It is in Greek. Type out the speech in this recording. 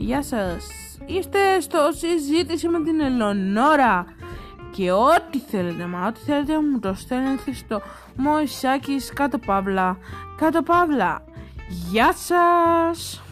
Γεια σας. Είστε στο συζήτηση με την Ελονόρα. Και ό,τι θέλετε, μα ό,τι θέλετε μου το στέλνετε στο Μωυσάκης κάτω παύλα. Κάτω παύλα. Γεια σας.